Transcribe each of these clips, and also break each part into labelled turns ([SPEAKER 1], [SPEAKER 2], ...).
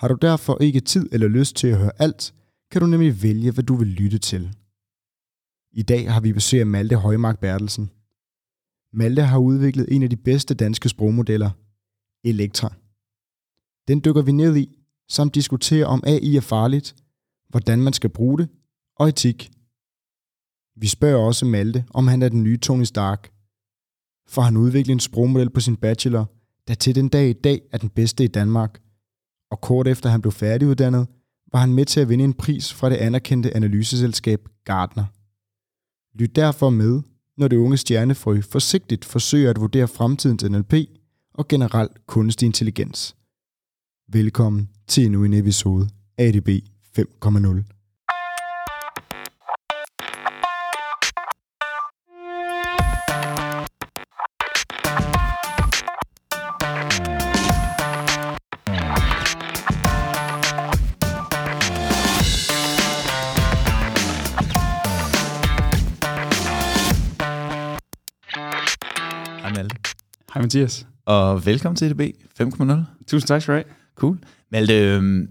[SPEAKER 1] Har du derfor ikke tid eller lyst til at høre alt, kan du nemlig vælge, hvad du vil lytte til. I dag har vi besøg af Malte Højmark Bertelsen. Malte har udviklet en af de bedste danske sprogmodeller, Elektra. Den dykker vi ned i, samt diskuterer om AI er farligt, hvordan man skal bruge det og etik. Vi spørger også Malte, om han er den nye Tony Stark. For han udviklede en sprogmodel på sin bachelor, der til den dag i dag er den bedste i Danmark. Og kort efter han blev færdiguddannet, var han med til at vinde en pris fra det anerkendte analyseselskab Gartner. Lyt derfor med, når det unge stjernefrø forsigtigt forsøger at vurdere fremtidens NLP og generelt kunstig intelligens. Velkommen til endnu en episode af ADB 5.0.
[SPEAKER 2] Mathias.
[SPEAKER 3] Og velkommen til EDB 5.0.
[SPEAKER 2] Tusind tak skal du have.
[SPEAKER 3] Cool. Malte, øhm,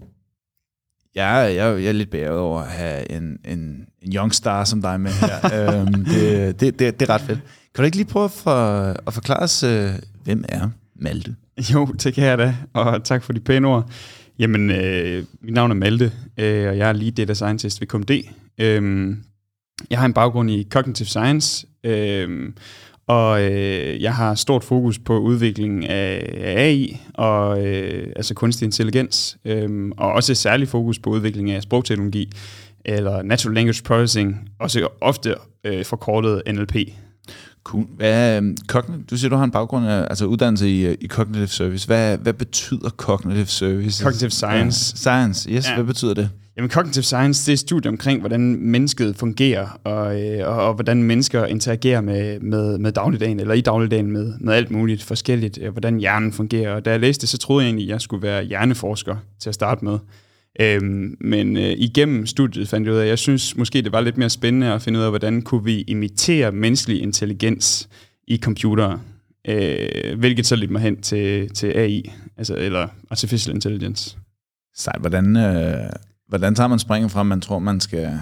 [SPEAKER 3] jeg, jeg, jeg er lidt bæret over at have en, en, en young star som dig med her. øhm, det, det, det, det er ret fedt. Kan du ikke lige prøve at, for, at forklare os, øh, hvem er Malte?
[SPEAKER 2] Jo, det kan jeg da, og tak for de pæne ord. Jamen, øh, mit navn er Malte, øh, og jeg er lige data scientist ved KMD. Øh, jeg har en baggrund i cognitive science, øh, og øh, jeg har stort fokus på udviklingen af, AI, og øh, altså kunstig intelligens, øh, og også særlig fokus på udviklingen af sprogteknologi, eller natural language processing, også ofte øh, forkortet NLP.
[SPEAKER 3] Cool. Hvad, øhm, du siger, du har en baggrund af altså uddannelse i, i cognitive service. Hvad, hvad betyder cognitive service?
[SPEAKER 2] Cognitive science.
[SPEAKER 3] Ja, science, yes.
[SPEAKER 2] Ja.
[SPEAKER 3] Hvad betyder det?
[SPEAKER 2] Jamen, cognitive science, det er et studie omkring, hvordan mennesket fungerer, og, øh, og, og hvordan mennesker interagerer med, med, med dagligdagen, eller i dagligdagen med, med alt muligt forskelligt, øh, hvordan hjernen fungerer. Og da jeg læste det, så troede jeg egentlig, at jeg skulle være hjerneforsker til at starte med. Øhm, men øh, igennem studiet fandt jeg ud af, at jeg synes måske, det var lidt mere spændende at finde ud af, hvordan kunne vi imitere menneskelig intelligens i computere, øh, hvilket så lidt mig hen til, til AI, altså, eller Artificial Intelligence.
[SPEAKER 3] Sejt. Hvordan, øh, hvordan tager man springen fra, man tror, man skal...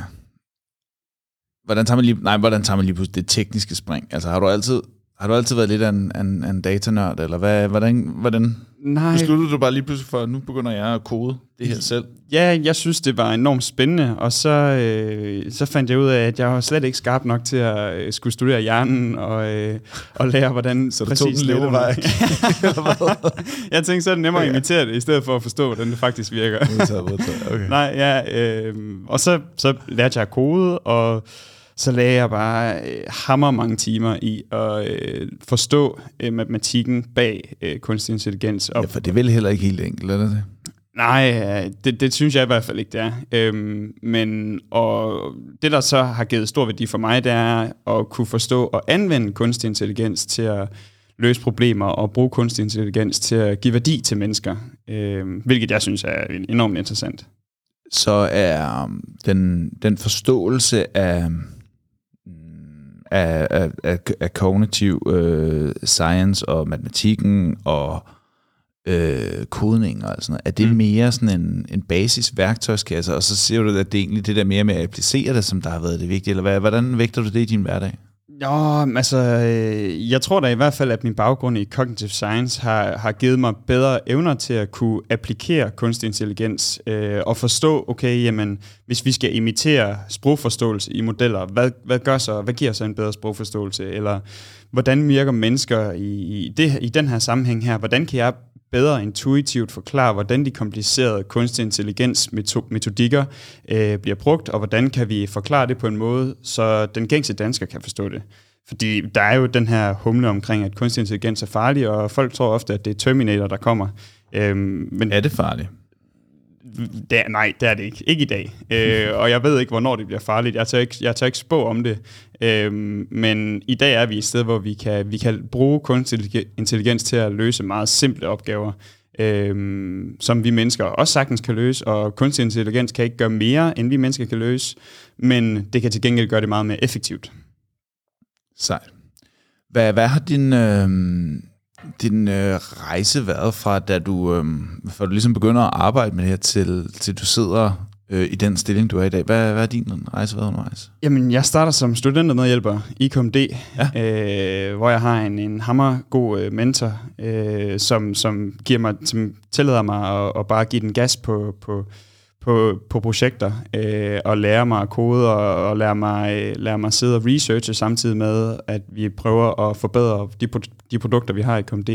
[SPEAKER 3] Hvordan tager man lige, nej, hvordan tager man lige pludselig det tekniske spring? Altså, har du altid, har du altid været lidt af en, en, en datanørd, eller hvad, hvordan, hvordan
[SPEAKER 2] Nej.
[SPEAKER 3] besluttede du bare lige pludselig for, at nu begynder jeg at kode det her selv?
[SPEAKER 2] Ja, jeg synes, det var enormt spændende, og så, øh, så fandt jeg ud af, at jeg var slet ikke skarp nok til at øh, skulle studere hjernen og, øh, og lære, hvordan
[SPEAKER 3] Så tog den lette
[SPEAKER 2] neuroner-
[SPEAKER 3] vej.
[SPEAKER 2] jeg tænkte, så er det nemmere at imitere det, i stedet for at forstå, hvordan det faktisk virker.
[SPEAKER 3] Okay.
[SPEAKER 2] Nej, ja, øh, og så, så lærte jeg at kode, og så lagde jeg bare øh, hammer mange timer i at øh, forstå øh, matematikken bag øh, kunstig intelligens. Og
[SPEAKER 3] Ja, for det er vel heller ikke helt enkelt, er det?
[SPEAKER 2] Nej, øh, det, det synes jeg i hvert fald ikke, det er. Øhm, men og det, der så har givet stor værdi for mig, det er at kunne forstå og anvende kunstig intelligens til at løse problemer og bruge kunstig intelligens til at give værdi til mennesker, øhm, hvilket jeg synes er enormt interessant.
[SPEAKER 3] Så er um, den, den forståelse af, af, af, af, af kognitiv øh, science og matematikken og øh, kodning og sådan noget, er det mm. Mere sådan en, en basis værktøjskasse, og så siger du, at det er egentlig det der mere med at applicere det, som der har været det vigtige, eller hvad, hvordan vægter du det i din hverdag?
[SPEAKER 2] Ja, altså, øh, jeg tror da i hvert fald, at min baggrund i cognitive science har, har givet mig bedre evner til at kunne applikere kunstig intelligens øh, og forstå, okay, jamen, hvis vi skal imitere sprogforståelse i modeller, hvad, hvad gør så, hvad giver så en bedre sprogforståelse, eller hvordan virker mennesker i, i, det, i den her sammenhæng her, hvordan kan jeg bedre intuitivt forklare, hvordan de komplicerede kunstig intelligens metodikker øh, bliver brugt, og hvordan kan vi forklare det på en måde, så den gængse dansker kan forstå det. Fordi der er jo den her humle omkring, at kunstig intelligens er farlig, og folk tror ofte, at det er Terminator, der kommer. Øhm, men
[SPEAKER 3] Er det farligt?
[SPEAKER 2] Det er, nej, det er det ikke. Ikke i dag. øh, og jeg ved ikke, hvornår det bliver farligt. Jeg tør ikke, jeg tør ikke spå om det. Øh, men i dag er vi et sted, hvor vi kan, vi kan bruge kunstig intelligens til at løse meget simple opgaver, øh, som vi mennesker også sagtens kan løse. Og kunstig intelligens kan ikke gøre mere, end vi mennesker kan løse, men det kan til gengæld gøre det meget mere effektivt.
[SPEAKER 3] Sejt. Hvad, hvad har din, øh, din øh, rejse været fra, da du, øh, fra du ligesom begynder at arbejde med det her, til, til du sidder øh, i den stilling, du er i dag? Hvad, hvad har din rejse været undervejs?
[SPEAKER 2] Jamen, jeg starter som studentermedhjælper i KMD, ja. øh, hvor jeg har en, en hammergod øh, mentor, øh, som, som, giver mig, som tillader mig at, at bare give den gas på, på, på, på projekter, øh, og lære mig at kode, og, og lære, mig, øh, lære mig at sidde og researche samtidig med, at vi prøver at forbedre de, de produkter, vi har i KMD.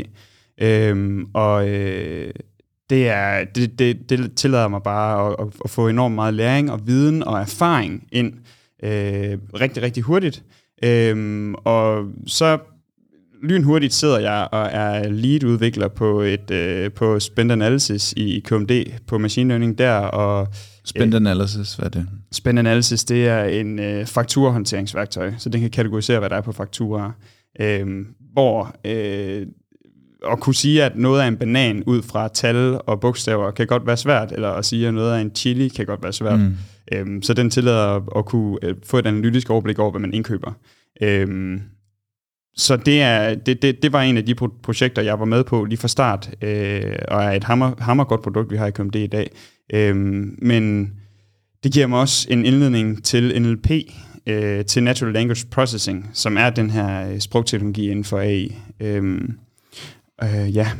[SPEAKER 2] Øh, og øh, det, er, det, det, det tillader mig bare at, at, at få enormt meget læring og viden og erfaring ind øh, rigtig, rigtig hurtigt. Øh, og så lynhurtigt sidder jeg og er lead-udvikler på et øh, på Spend Analysis i, KMD på machine learning der. Og,
[SPEAKER 3] Spend Analysis, hvad er det?
[SPEAKER 2] Spend Analysis, det er en øh, fakturahåndteringsværktøj, så den kan kategorisere, hvad der er på fakturer. Øh, hvor øh, at kunne sige, at noget er en banan ud fra tal og bogstaver kan godt være svært, eller at sige, at noget er en chili kan godt være svært. Mm. Øhm, så den tillader at kunne øh, få et analytisk overblik over, hvad man indkøber. Øhm, så det, er, det, det, det var en af de projekter, jeg var med på lige fra start, øh, og er et hammer, hammer godt produkt, vi har i KMD i dag. Øh, men det giver mig også en indledning til NLP, øh, til Natural Language Processing, som er den her øh, sprogteknologi inden for AI. Øh, øh, ja.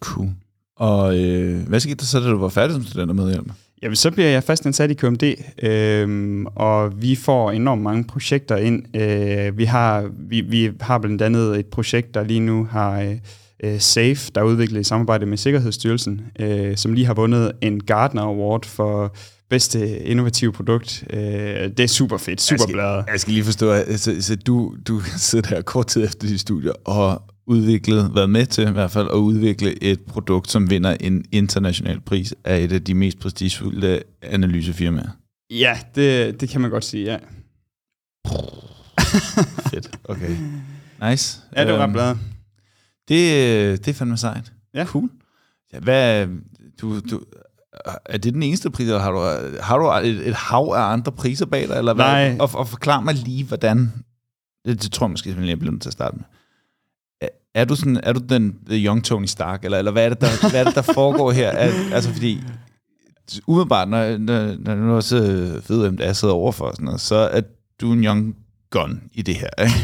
[SPEAKER 3] Cool. Og øh, hvad skete der så, da du var færdig som studenter hjælp.
[SPEAKER 2] Jamen, så bliver jeg fast ansat i KMD, øh, og vi får enormt mange projekter ind. Øh, vi, har, vi, vi har blandt andet et projekt, der lige nu har øh, SAFE, der er udviklet i samarbejde med Sikkerhedsstyrelsen, øh, som lige har vundet en Gardner Award for bedste innovative produkt. Øh, det er super fedt, super
[SPEAKER 3] bladet. Jeg skal lige forstå, at så, du, du sidder der kort tid efter de studier og udviklet, været med til i hvert fald, at udvikle et produkt, som vinder en international pris af et af de mest prestigefulde analysefirmaer.
[SPEAKER 2] Ja, det, det kan man godt sige, ja.
[SPEAKER 3] Fedt, okay. Nice.
[SPEAKER 2] Ja, det var øhm, bladet.
[SPEAKER 3] Det, det er fandme sejt.
[SPEAKER 2] Ja.
[SPEAKER 3] Cool. Ja, hvad, du, du, er det den eneste pris, eller har du, har du et, et hav af andre priser bag dig? Eller hvad?
[SPEAKER 2] Nej.
[SPEAKER 3] Og, og forklar mig lige, hvordan... Det, det tror jeg måske, jeg bliver nødt til at starte med er du, sådan, er du den the young Tony Stark, eller, eller hvad, er det, der, hvad er det, der foregår her? Er, altså, fordi umiddelbart, når, når, når du også ved, hvem det er, sidder overfor, sådan noget, så er du en young gun i det her. Ikke?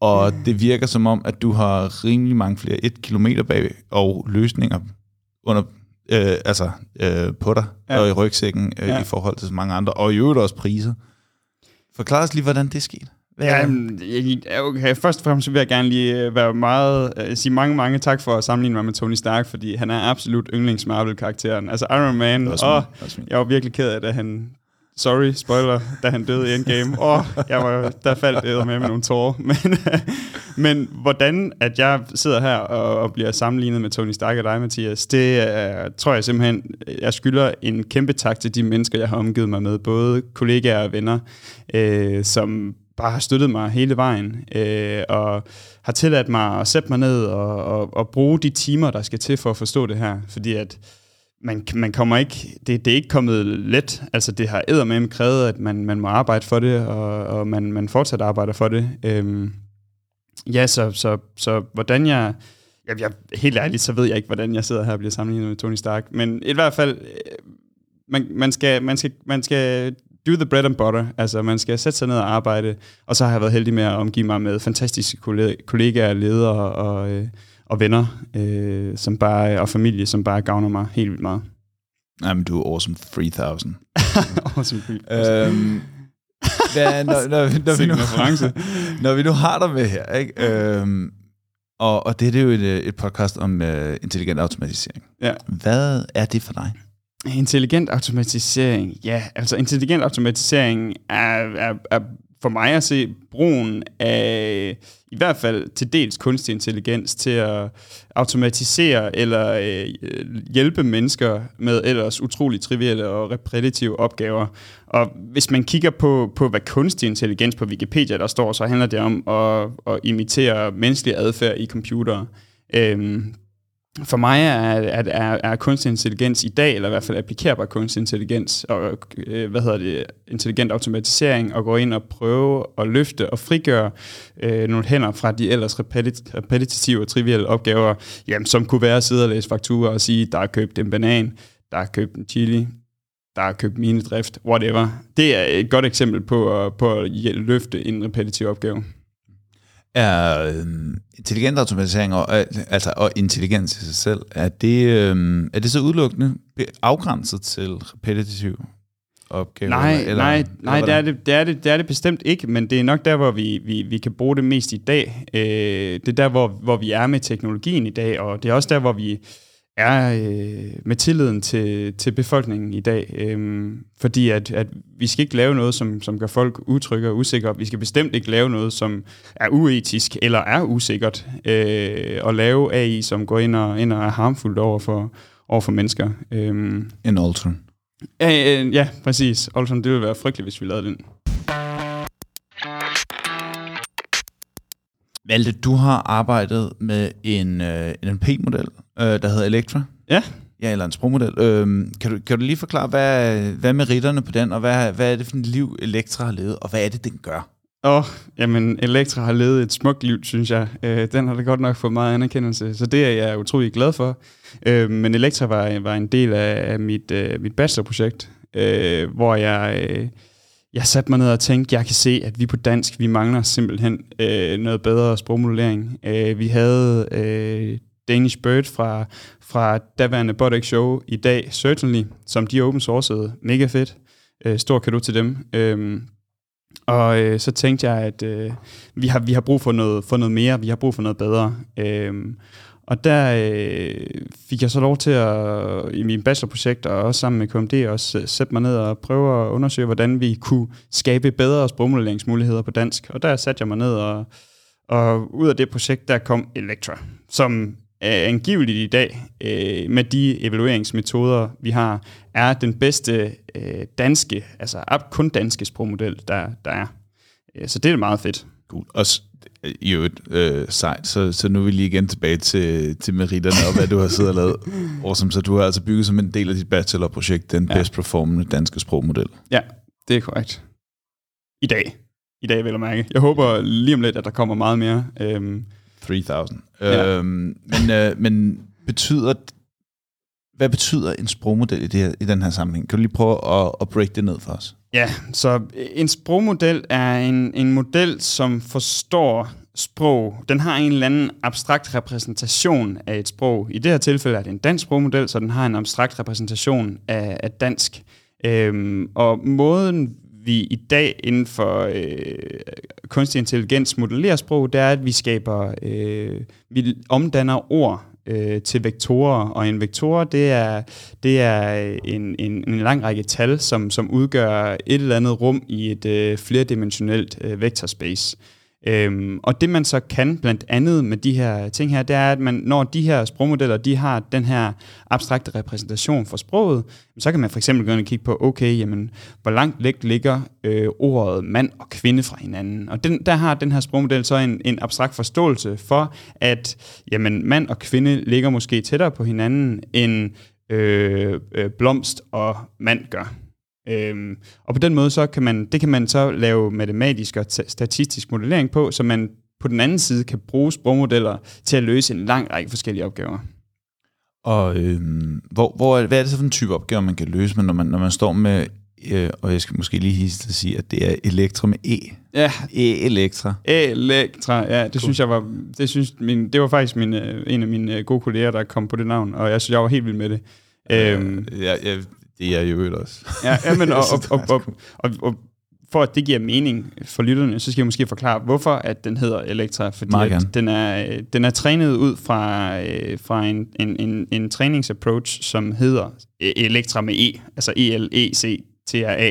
[SPEAKER 3] Og det virker som om, at du har rimelig mange flere et kilometer bag og løsninger under, øh, altså, øh, på dig ja. og i rygsækken øh, ja. i forhold til så mange andre, og i øvrigt også priser. Forklar os lige, hvordan det skete.
[SPEAKER 2] Ja, okay. Først og fremmest vil jeg gerne lige øh, være meget, uh, sige mange, mange tak for at sammenligne mig med Tony Stark, fordi han er absolut yndlings Marvel-karakteren. Altså Iron Man, og jeg var virkelig ked af, at han, sorry, spoiler, da han døde i Endgame. Åh, oh, jeg var, der faldt det med med nogle tårer. Men, men hvordan at jeg sidder her og, og bliver sammenlignet med Tony Stark og dig, Mathias, det uh, tror jeg simpelthen, jeg skylder en kæmpe tak til de mennesker, jeg har omgivet mig med, både kollegaer og venner, uh, som bare har støttet mig hele vejen, øh, og har tilladt mig at sætte mig ned og, og, og bruge de timer, der skal til for at forstå det her. Fordi at man, man kommer ikke, det, det er ikke kommet let. Altså det har eddermame krævet, at man, man må arbejde for det, og, og man, man fortsat arbejder for det. Øhm, ja, så, så, så hvordan jeg, jeg, jeg, helt ærligt, så ved jeg ikke, hvordan jeg sidder her og bliver sammenlignet med Tony Stark, men i hvert fald, øh, man, man, skal, man, skal, man skal do the bread and butter. Altså, man skal sætte sig ned og arbejde. Og så har jeg været heldig med at omgive mig med fantastiske kollegaer, ledere og, øh, og venner øh, som bare, og familie, som bare gavner mig helt vildt meget.
[SPEAKER 3] Jamen, du er awesome 3000.
[SPEAKER 2] awesome 3000. Øhm,
[SPEAKER 3] hvad, når, når, når, når, vi nu, når vi nu har dig med her, ikke? Øhm, og, og det, det er jo et, et podcast om uh, intelligent automatisering.
[SPEAKER 2] Ja.
[SPEAKER 3] Hvad er det for dig?
[SPEAKER 2] Intelligent automatisering, ja. Altså intelligent automatisering er, er, er for mig at se brugen af i hvert fald til dels kunstig intelligens til at automatisere eller øh, hjælpe mennesker med ellers utrolig trivielle og repetitive opgaver. Og hvis man kigger på, på hvad kunstig intelligens på Wikipedia der står, så handler det om at, at imitere menneskelig adfærd i computere. Øhm, for mig er, at er, er kunstig intelligens i dag, eller i hvert fald applikerbar kunstig intelligens, og øh, hvad hedder det, intelligent automatisering, og gå ind og prøve at løfte og frigøre øh, nogle hænder fra de ellers repetitive og trivielle opgaver, jamen, som kunne være at sidde og læse fakturer og sige, der er købt en banan, der er købt en chili, der er købt minedrift, whatever. Det er et godt eksempel på at, på at løfte en repetitiv opgave
[SPEAKER 3] er øh, intelligent automatisering og, øh, altså, og intelligens i sig selv, er det, øh, er det så udelukkende afgrænset til repetitiv opgaver?
[SPEAKER 2] Nej, eller, nej, eller nej det, er det, det, er det, det er det bestemt ikke, men det er nok der, hvor vi, vi, vi kan bruge det mest i dag. Øh, det er der, hvor, hvor vi er med teknologien i dag, og det er også der, hvor vi er øh, med tilliden til, til befolkningen i dag. Øh, fordi at, at vi skal ikke lave noget, som, som gør folk utrygge og usikre. Vi skal bestemt ikke lave noget, som er uetisk eller er usikkert. Øh, og lave AI, som går ind og, ind og er harmfuldt over for, over for mennesker. Øh,
[SPEAKER 3] en Ultron.
[SPEAKER 2] Ja, øh, ja, præcis. Ultron, det ville være frygteligt, hvis vi lavede den.
[SPEAKER 3] Malte, du har arbejdet med en øh, NLP-model, øh, der hedder Electra.
[SPEAKER 2] Ja.
[SPEAKER 3] Ja, eller en sprogmodel. Øh, kan, du, kan du lige forklare, hvad, hvad er meritterne på den, og hvad, hvad er det for et liv, Electra har levet, og hvad er det, den gør?
[SPEAKER 2] Åh, oh, jamen Elektra har levet et smukt liv, synes jeg. Øh, den har da godt nok fået meget anerkendelse, så det er jeg utrolig glad for. Øh, men Elektra var, var en del af, af mit, øh, mit bachelorprojekt, øh, hvor jeg... Øh, jeg satte mig ned og tænkte, jeg kan se, at vi på dansk, vi mangler simpelthen øh, noget bedre sprogmodulering. Øh, vi havde øh, Danish Bird fra, fra daværende Bodex Show i dag, Certainly, som de open sourcede. Mega fedt. Øh, stor kado til dem. Øh, og øh, så tænkte jeg, at øh, vi, har, vi har brug for noget, for noget mere, vi har brug for noget bedre. Øh, og der øh, fik jeg så lov til at, i min bachelorprojekt, og også sammen med KMD, også sætte mig ned og prøve at undersøge, hvordan vi kunne skabe bedre sprogmodelleringsmuligheder på dansk. Og der satte jeg mig ned, og, og ud af det projekt, der kom Electra, som øh, angiveligt i dag, øh, med de evalueringsmetoder, vi har, er den bedste øh, danske, altså kun danske sprogmodel, der, der er. Øh, så det er meget fedt.
[SPEAKER 3] Cool. Og i øvrigt øh, sejt, så, så nu er vi lige igen tilbage til, til meritterne og hvad du har siddet og lavet. Awesome. Så du har altså bygget som en del af dit bachelorprojekt den ja. bedst performende danske sprogmodel.
[SPEAKER 2] Ja, det er korrekt. I dag. I dag vil jeg mærke. Jeg håber lige om lidt, at der kommer meget mere. Øhm.
[SPEAKER 3] 3000. Ja. Øhm, men, øh, men betyder hvad betyder en sprogmodel i, det her, i den her sammenhæng? Kan du lige prøve at, at break det ned for os?
[SPEAKER 2] Ja, så en sprogmodel er en, en model, som forstår sprog. Den har en eller anden abstrakt repræsentation af et sprog. I det her tilfælde er det en dansk sprogmodel, så den har en abstrakt repræsentation af, af dansk. Øhm, og måden, vi i dag inden for øh, kunstig intelligens modellerer sprog, det er, at vi skaber, øh, vi omdanner ord øh, til vektorer, og en vektor, det er, det er en, en, en lang række tal, som, som udgør et eller andet rum i et øh, flerdimensionelt øh, vektorspace. Øhm, og det man så kan blandt andet med de her ting her, det er, at man, når de her sprogmodeller, de har den her abstrakte repræsentation for sproget, så kan man for eksempel gå ind og kigge på, okay, jamen, hvor langt væk ligger øh, ordet mand og kvinde fra hinanden. Og den, der har den her sprogmodel så en, en abstrakt forståelse for, at jamen, mand og kvinde ligger måske tættere på hinanden, end øh, øh, blomst og mand gør. Øhm, og på den måde, så kan man, det kan man så lave matematisk og statistisk modellering på, så man på den anden side kan bruge sprogmodeller til at løse en lang række forskellige opgaver.
[SPEAKER 3] Og øhm, hvor, hvor, hvad er det så for en type opgaver, man kan løse, når man, når man står med, øh, og jeg skal måske lige hisse til at sige, at det er Elektra med E.
[SPEAKER 2] Ja.
[SPEAKER 3] E-Elektra.
[SPEAKER 2] Elektra, ja, det cool. synes jeg var, det, synes min, det var faktisk min, øh, en af mine øh, gode kolleger, der kom på det navn, og jeg synes, jeg var helt vild med det.
[SPEAKER 3] Øhm, ja, jeg, det er jo også.
[SPEAKER 2] Ja, ja men og, og, og, og, og, og for at det giver mening for lytterne, så skal jeg måske forklare, hvorfor at den hedder Elektra. Fordi at den, er, den er trænet ud fra, øh, fra en, en, en, en træningsapproach, som hedder Elektra med E, altså E-L-E-C TRA,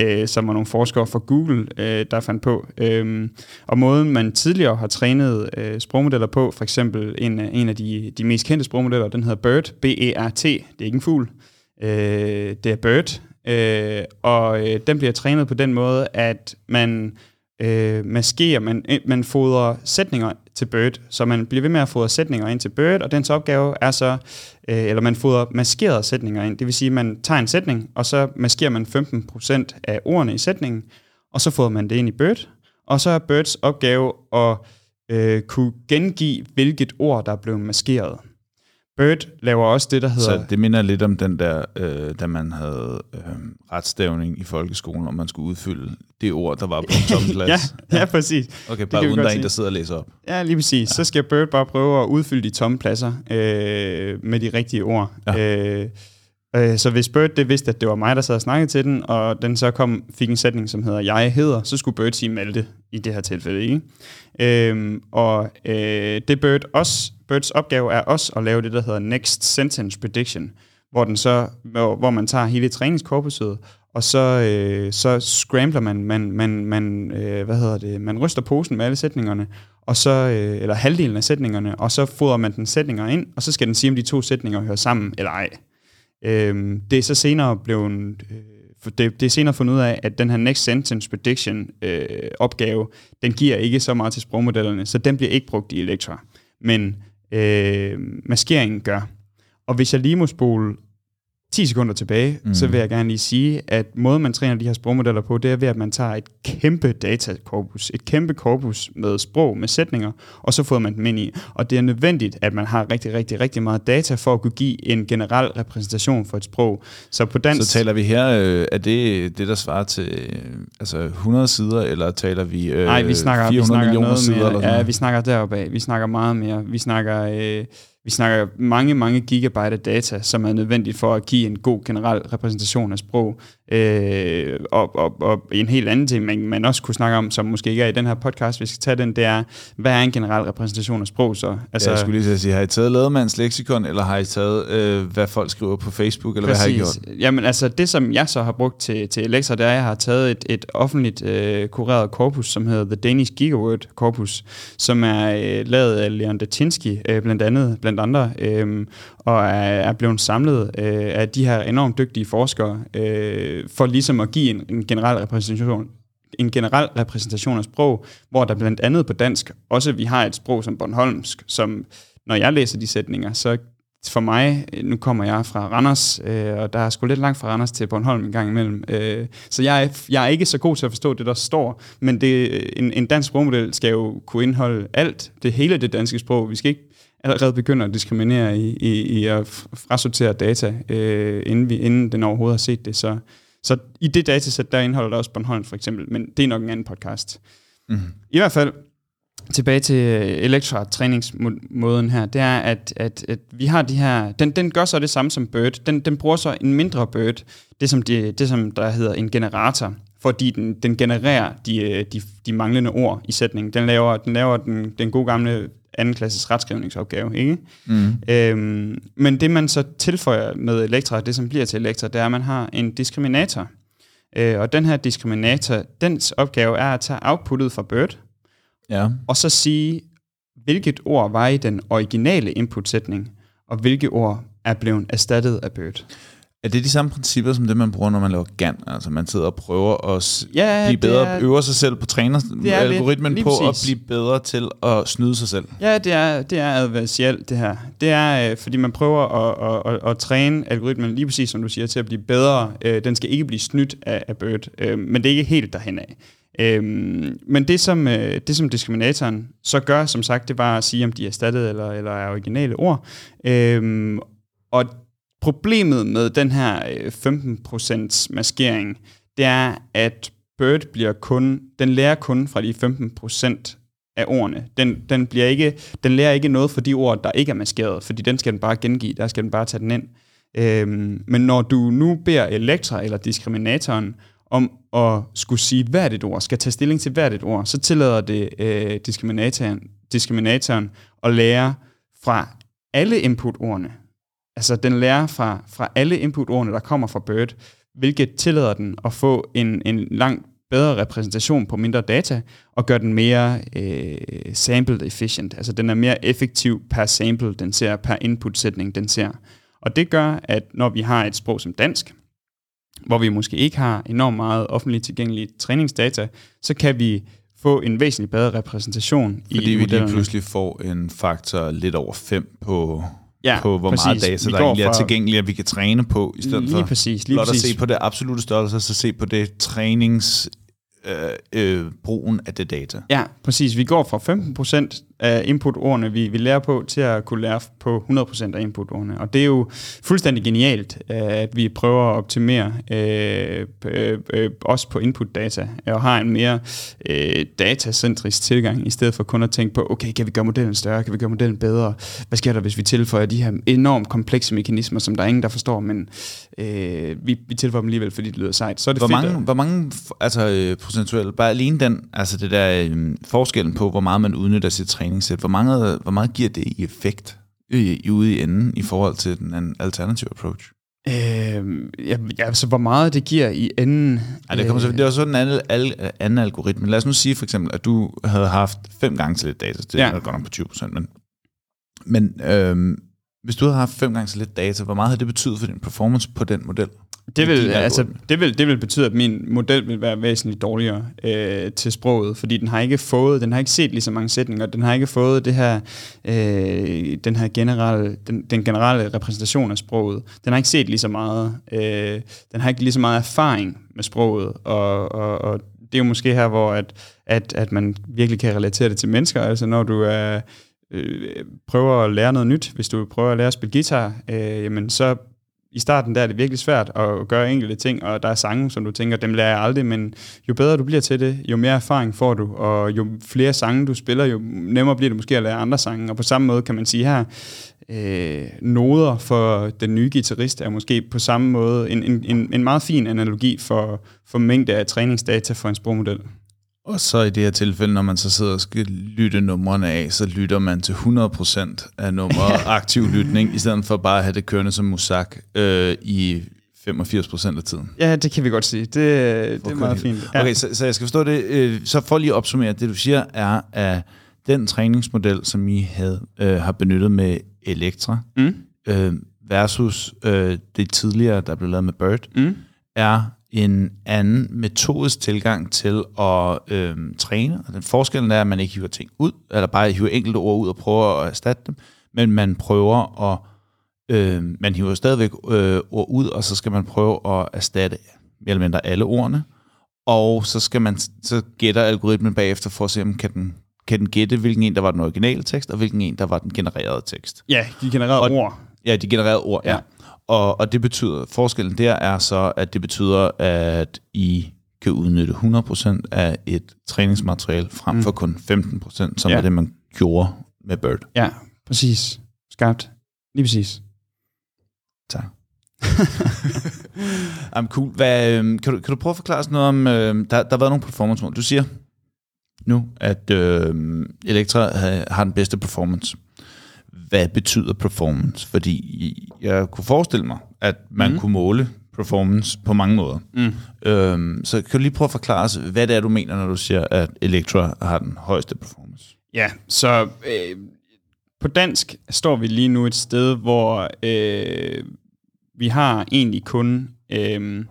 [SPEAKER 2] øh, som var nogle forskere fra Google, øh, der fandt på. Øh, og måden, man tidligere har trænet øh, sprogmodeller på, for eksempel en, en af de, de mest kendte sprogmodeller, den hedder BERT, B-E-R-T, det er ikke en fugl, øh, det er Bird, øh, og øh, den bliver trænet på den måde, at man øh, maskerer, man, øh, man fodrer sætninger til Bird, så man bliver ved med at fodre sætninger ind til Bird, og dens opgave er så, øh, eller man fodrer maskerede sætninger ind, det vil sige, at man tager en sætning, og så maskerer man 15% af ordene i sætningen, og så fodrer man det ind i Bird, og så er Birds opgave at øh, kunne gengive, hvilket ord, der er blevet maskeret. Bird laver også det, der hedder...
[SPEAKER 3] Så det minder lidt om den der, øh, da man havde øh, retstavning i folkeskolen, og man skulle udfylde det ord, der var på en tom plads.
[SPEAKER 2] ja, ja, præcis.
[SPEAKER 3] Okay, bare uden der er en, der sidder og læser op.
[SPEAKER 2] Ja, lige præcis. Ja. Så skal Bird bare prøve at udfylde de tomme pladser øh, med de rigtige ord. Ja. Øh, øh, så hvis Bird det vidste, at det var mig, der sad og snakkede til den, og den så kom, fik en sætning, som hedder, jeg hedder, så skulle Bird sige Malte i det her tilfælde. Ikke? Øh, og øh, det Bird også Birds opgave er også at lave det, der hedder Next Sentence Prediction, hvor, den så, hvor, hvor man tager hele træningskorpuset, og så, øh, så scrambler man, man, man, man øh, hvad hedder det, man ryster posen med alle sætningerne, og så, øh, eller halvdelen af sætningerne, og så fodrer man den sætninger ind, og så skal den sige, om de to sætninger hører sammen eller ej. Øh, Øhm, det er så senere blevet, øh, det, det er senere fundet ud af, at den her Next Sentence Prediction øh, opgave, den giver ikke så meget til sprogmodellerne, så den bliver ikke brugt i Electra. Men øh, maskeringen gør. Og hvis jeg lige må spole 10 sekunder tilbage, mm. så vil jeg gerne lige sige, at måden man træner de her sprogmodeller på, det er ved, at man tager et kæmpe datakorpus, et kæmpe korpus med sprog, med sætninger, og så får man dem ind i. Og det er nødvendigt, at man har rigtig, rigtig, rigtig meget data for at kunne give en generel repræsentation for et sprog.
[SPEAKER 3] Så på dansk... Så taler vi her, øh, er det det, der svarer til øh, altså 100 sider, eller taler vi, øh,
[SPEAKER 2] Nej, vi snakker,
[SPEAKER 3] 400
[SPEAKER 2] vi snakker
[SPEAKER 3] millioner
[SPEAKER 2] noget
[SPEAKER 3] sider?
[SPEAKER 2] Mere,
[SPEAKER 3] eller sådan
[SPEAKER 2] ja, vi snakker deroppe af. Vi snakker meget mere. Vi snakker... Øh, vi snakker mange, mange gigabyte af data, som er nødvendigt for at give en god generel repræsentation af sprog. Øh, og, og, og en helt anden ting, man, man også kunne snakke om, som måske ikke er i den her podcast, vi skal tage den, det er, hvad er en generel repræsentation af sprog så?
[SPEAKER 3] Altså, ja, jeg skulle lige sige, har I taget Lademands leksikon, eller har I taget, øh, hvad folk skriver på Facebook, eller præcis. hvad har I gjort?
[SPEAKER 2] Jamen altså, det som jeg så har brugt til, til Alexa, det er, at jeg har taget et, et offentligt øh, kureret korpus, som hedder The Danish Gigaword Corpus, som er øh, lavet af Leon Datinsky, øh, blandt andet, blandt andre, øh, og er, er blevet samlet øh, af de her enormt dygtige forskere, øh, for ligesom at give en, en generel repræsentation en generel repræsentation af sprog, hvor der blandt andet på dansk også vi har et sprog som Bornholmsk, som når jeg læser de sætninger, så for mig, øh, nu kommer jeg fra Randers, øh, og der er sgu lidt langt fra Randers til Bornholm en gang imellem, øh, så jeg er, jeg er ikke så god til at forstå det, der står, men det, øh, en, en dansk sprogmodel skal jo kunne indeholde alt, det hele det danske sprog. Vi skal ikke allerede begynde at diskriminere i, i, i at frasortere data, øh, inden, vi, inden den overhovedet har set det. Så, så i det datasæt, der indeholder der også Bornholm for eksempel, men det er nok en anden podcast. Mm. I hvert fald, tilbage til Electra-træningsmåden her, det er, at, at, at vi har de her, den, den gør så det samme som Bird, den, den bruger så en mindre Bird, det som, de, det som der hedder en generator, fordi den, den genererer de, de, de manglende ord i sætningen. Den laver den, laver den, den gode gamle anden klasses retskrivningsopgave. Ikke? Mm. Øhm, men det man så tilføjer med Elektra, det som bliver til Elektra, det er, at man har en diskriminator. Øh, og den her diskriminator, dens opgave er at tage outputtet fra Bird, ja. og så sige, hvilket ord var i den originale inputsætning, og hvilke ord er blevet erstattet af Bird.
[SPEAKER 3] Er det de samme principper, som det, man bruger, når man laver GAN? Altså man sidder og prøver at ja, blive bedre, er, øver sig selv på træner algoritmen på præcis. at blive bedre til at snyde sig selv?
[SPEAKER 2] Ja, det er, det er adversielt, det her. Det er, øh, fordi man prøver at, at, at, at træne algoritmen, lige præcis som du siger, til at blive bedre. Øh, den skal ikke blive snydt af, af Bird, øh, men det er ikke helt derhen af. Øhm, men det som, øh, det som diskriminatoren så gør, som sagt, det var at sige, om de er erstattet eller, eller er originale ord. Øhm, og Problemet med den her øh, 15% maskering, det er, at Bird bliver kun, den lærer kun fra de 15% af ordene. Den, den, bliver ikke, den lærer ikke noget for de ord, der ikke er maskeret, fordi den skal den bare gengive, der skal den bare tage den ind. Øhm, men når du nu beder Elektra eller diskriminatoren om at skulle sige hvert et ord, skal tage stilling til hvert et ord, så tillader det øh, diskriminatoren, diskriminatoren at lære fra alle input-ordene. Altså, den lærer fra, fra alle input-ordene, der kommer fra Bird. hvilket tillader den at få en, en langt bedre repræsentation på mindre data, og gør den mere øh, sample efficient. Altså den er mere effektiv per sample, den ser, per input-sætning, den ser. Og det gør, at når vi har et sprog som dansk, hvor vi måske ikke har enormt meget offentligt tilgængelige træningsdata, så kan vi få en væsentlig bedre repræsentation
[SPEAKER 3] Fordi
[SPEAKER 2] i
[SPEAKER 3] vi lige
[SPEAKER 2] modellerne.
[SPEAKER 3] pludselig får en faktor lidt over 5 på,
[SPEAKER 2] Ja,
[SPEAKER 3] på hvor
[SPEAKER 2] præcis.
[SPEAKER 3] meget data, der egentlig er
[SPEAKER 2] fra-
[SPEAKER 3] tilgængeligt, at vi kan træne på, i stedet
[SPEAKER 2] Lige
[SPEAKER 3] for
[SPEAKER 2] præcis, lige
[SPEAKER 3] blot at
[SPEAKER 2] præcis.
[SPEAKER 3] se på det absolute størrelse, så se på det trænings øh, øh, brugen af det data.
[SPEAKER 2] Ja, præcis. Vi går fra 15% af input-ordene, vi, vi lærer på, til at kunne lære på 100% af input-ordene. Og det er jo fuldstændig genialt, øh, at vi prøver at optimere øh, øh, øh, også på input-data, og har en mere øh, datacentrisk tilgang, i stedet for kun at tænke på, okay, kan vi gøre modellen større, kan vi gøre modellen bedre? Hvad sker der, hvis vi tilføjer de her enormt komplekse mekanismer, som der er ingen, der forstår, men øh, vi, vi tilføjer dem alligevel, fordi det lyder sejt. Så er det
[SPEAKER 3] Hvor
[SPEAKER 2] fedt,
[SPEAKER 3] mange,
[SPEAKER 2] at-
[SPEAKER 3] hvor mange altså, øh, procentuelt, bare alene den, altså det der øh, forskellen på, hvor meget man udnytter sit træningssæt, hvor meget, hvor meget giver det i effekt i, i ude i enden i forhold til den alternative approach?
[SPEAKER 2] Øh, ja, ja, så hvor meget det giver i enden...
[SPEAKER 3] Ja, det, kommer så,
[SPEAKER 2] øh,
[SPEAKER 3] det var sådan en anden, al, anden algoritme. Lad os nu sige for eksempel, at du havde haft fem gange så lidt data. Det
[SPEAKER 2] Ja.
[SPEAKER 3] er godt nok på 20 procent, men, men øhm, hvis du havde haft fem gange så lidt data, hvor meget havde det betydet for din performance på den model?
[SPEAKER 2] Det, vil, altså, det, vil, det vil betyde, at min model vil være væsentligt dårligere øh, til sproget, fordi den har ikke fået, den har ikke set lige så mange sætninger, den har ikke fået det her, øh, den her generelle, den, den generelle repræsentation af sproget. Den har ikke set lige så meget, øh, den har ikke lige så meget erfaring med sproget, og, og, og det er jo måske her, hvor at, at, at man virkelig kan relatere det til mennesker, altså når du er øh, prøver at lære noget nyt, hvis du prøver at lære at spille guitar, øh, jamen så i starten der er det virkelig svært at gøre enkelte ting, og der er sange, som du tænker, dem lærer jeg aldrig, men jo bedre du bliver til det, jo mere erfaring får du, og jo flere sange du spiller, jo nemmere bliver det måske at lære andre sange, og på samme måde kan man sige her, øh, noder for den nye guitarist er måske på samme måde en, en, en, en meget fin analogi for, for mængde af træningsdata for en sprogmodel.
[SPEAKER 3] Og så i det her tilfælde, når man så sidder og skal lytte numrene af, så lytter man til 100% af nummer aktiv lytning, i stedet for bare at have det kørende som musak øh, i 85% af tiden.
[SPEAKER 2] Ja, det kan vi godt sige. Det, det er meget fint. Ja.
[SPEAKER 3] Okay, så, så jeg skal forstå det. Øh, så for lige at opsummere, det du siger er, at den træningsmodel, som I havde, øh, har benyttet med Elektra,
[SPEAKER 2] Mm.
[SPEAKER 3] øh, versus øh, det tidligere, der blev lavet med Bird,
[SPEAKER 2] Mm.
[SPEAKER 3] er en anden metodisk tilgang til at øh, træne. Og den forskellen er, at man ikke hiver ting ud, eller bare hiver enkelte ord ud og prøver at erstatte dem, men man prøver at øh, man hiver stadigvæk øh, ord ud, og så skal man prøve at erstatte mere eller mindre alle ordene, og så skal man så gætter algoritmen bagefter for at se, om kan den, kan den gætte, hvilken en, der var den originale tekst, og hvilken en, der var den genererede tekst.
[SPEAKER 2] Ja, de genererede
[SPEAKER 3] Og-
[SPEAKER 2] ord.
[SPEAKER 3] Ja, de genererede ord, ja.
[SPEAKER 2] Ja.
[SPEAKER 3] Og, og det betyder, forskellen der er så, at det betyder, at I kan udnytte 100% af et træningsmateriale, frem for kun 15%, som
[SPEAKER 2] Ja.
[SPEAKER 3] er det, man gjorde med Bird.
[SPEAKER 2] Ja, præcis. Skarpt. Lige præcis.
[SPEAKER 3] Tak. Jamen, cool. Hvad, øhm, kan, du, kan du prøve at forklare os noget om, øhm, der, der har været nogle performance mål. Du siger nu, at øhm, Elektra har, har den bedste performance. Hvad betyder performance? Fordi jeg kunne forestille mig, at man mm. kunne måle performance på mange måder.
[SPEAKER 2] Mm.
[SPEAKER 3] Øhm, så kan du lige prøve at forklare os, hvad det er, du mener, når du siger, at Elektra har den højeste performance?
[SPEAKER 2] Ja, så øh, på dansk står vi lige nu et sted, hvor øh, vi har egentlig kun øh,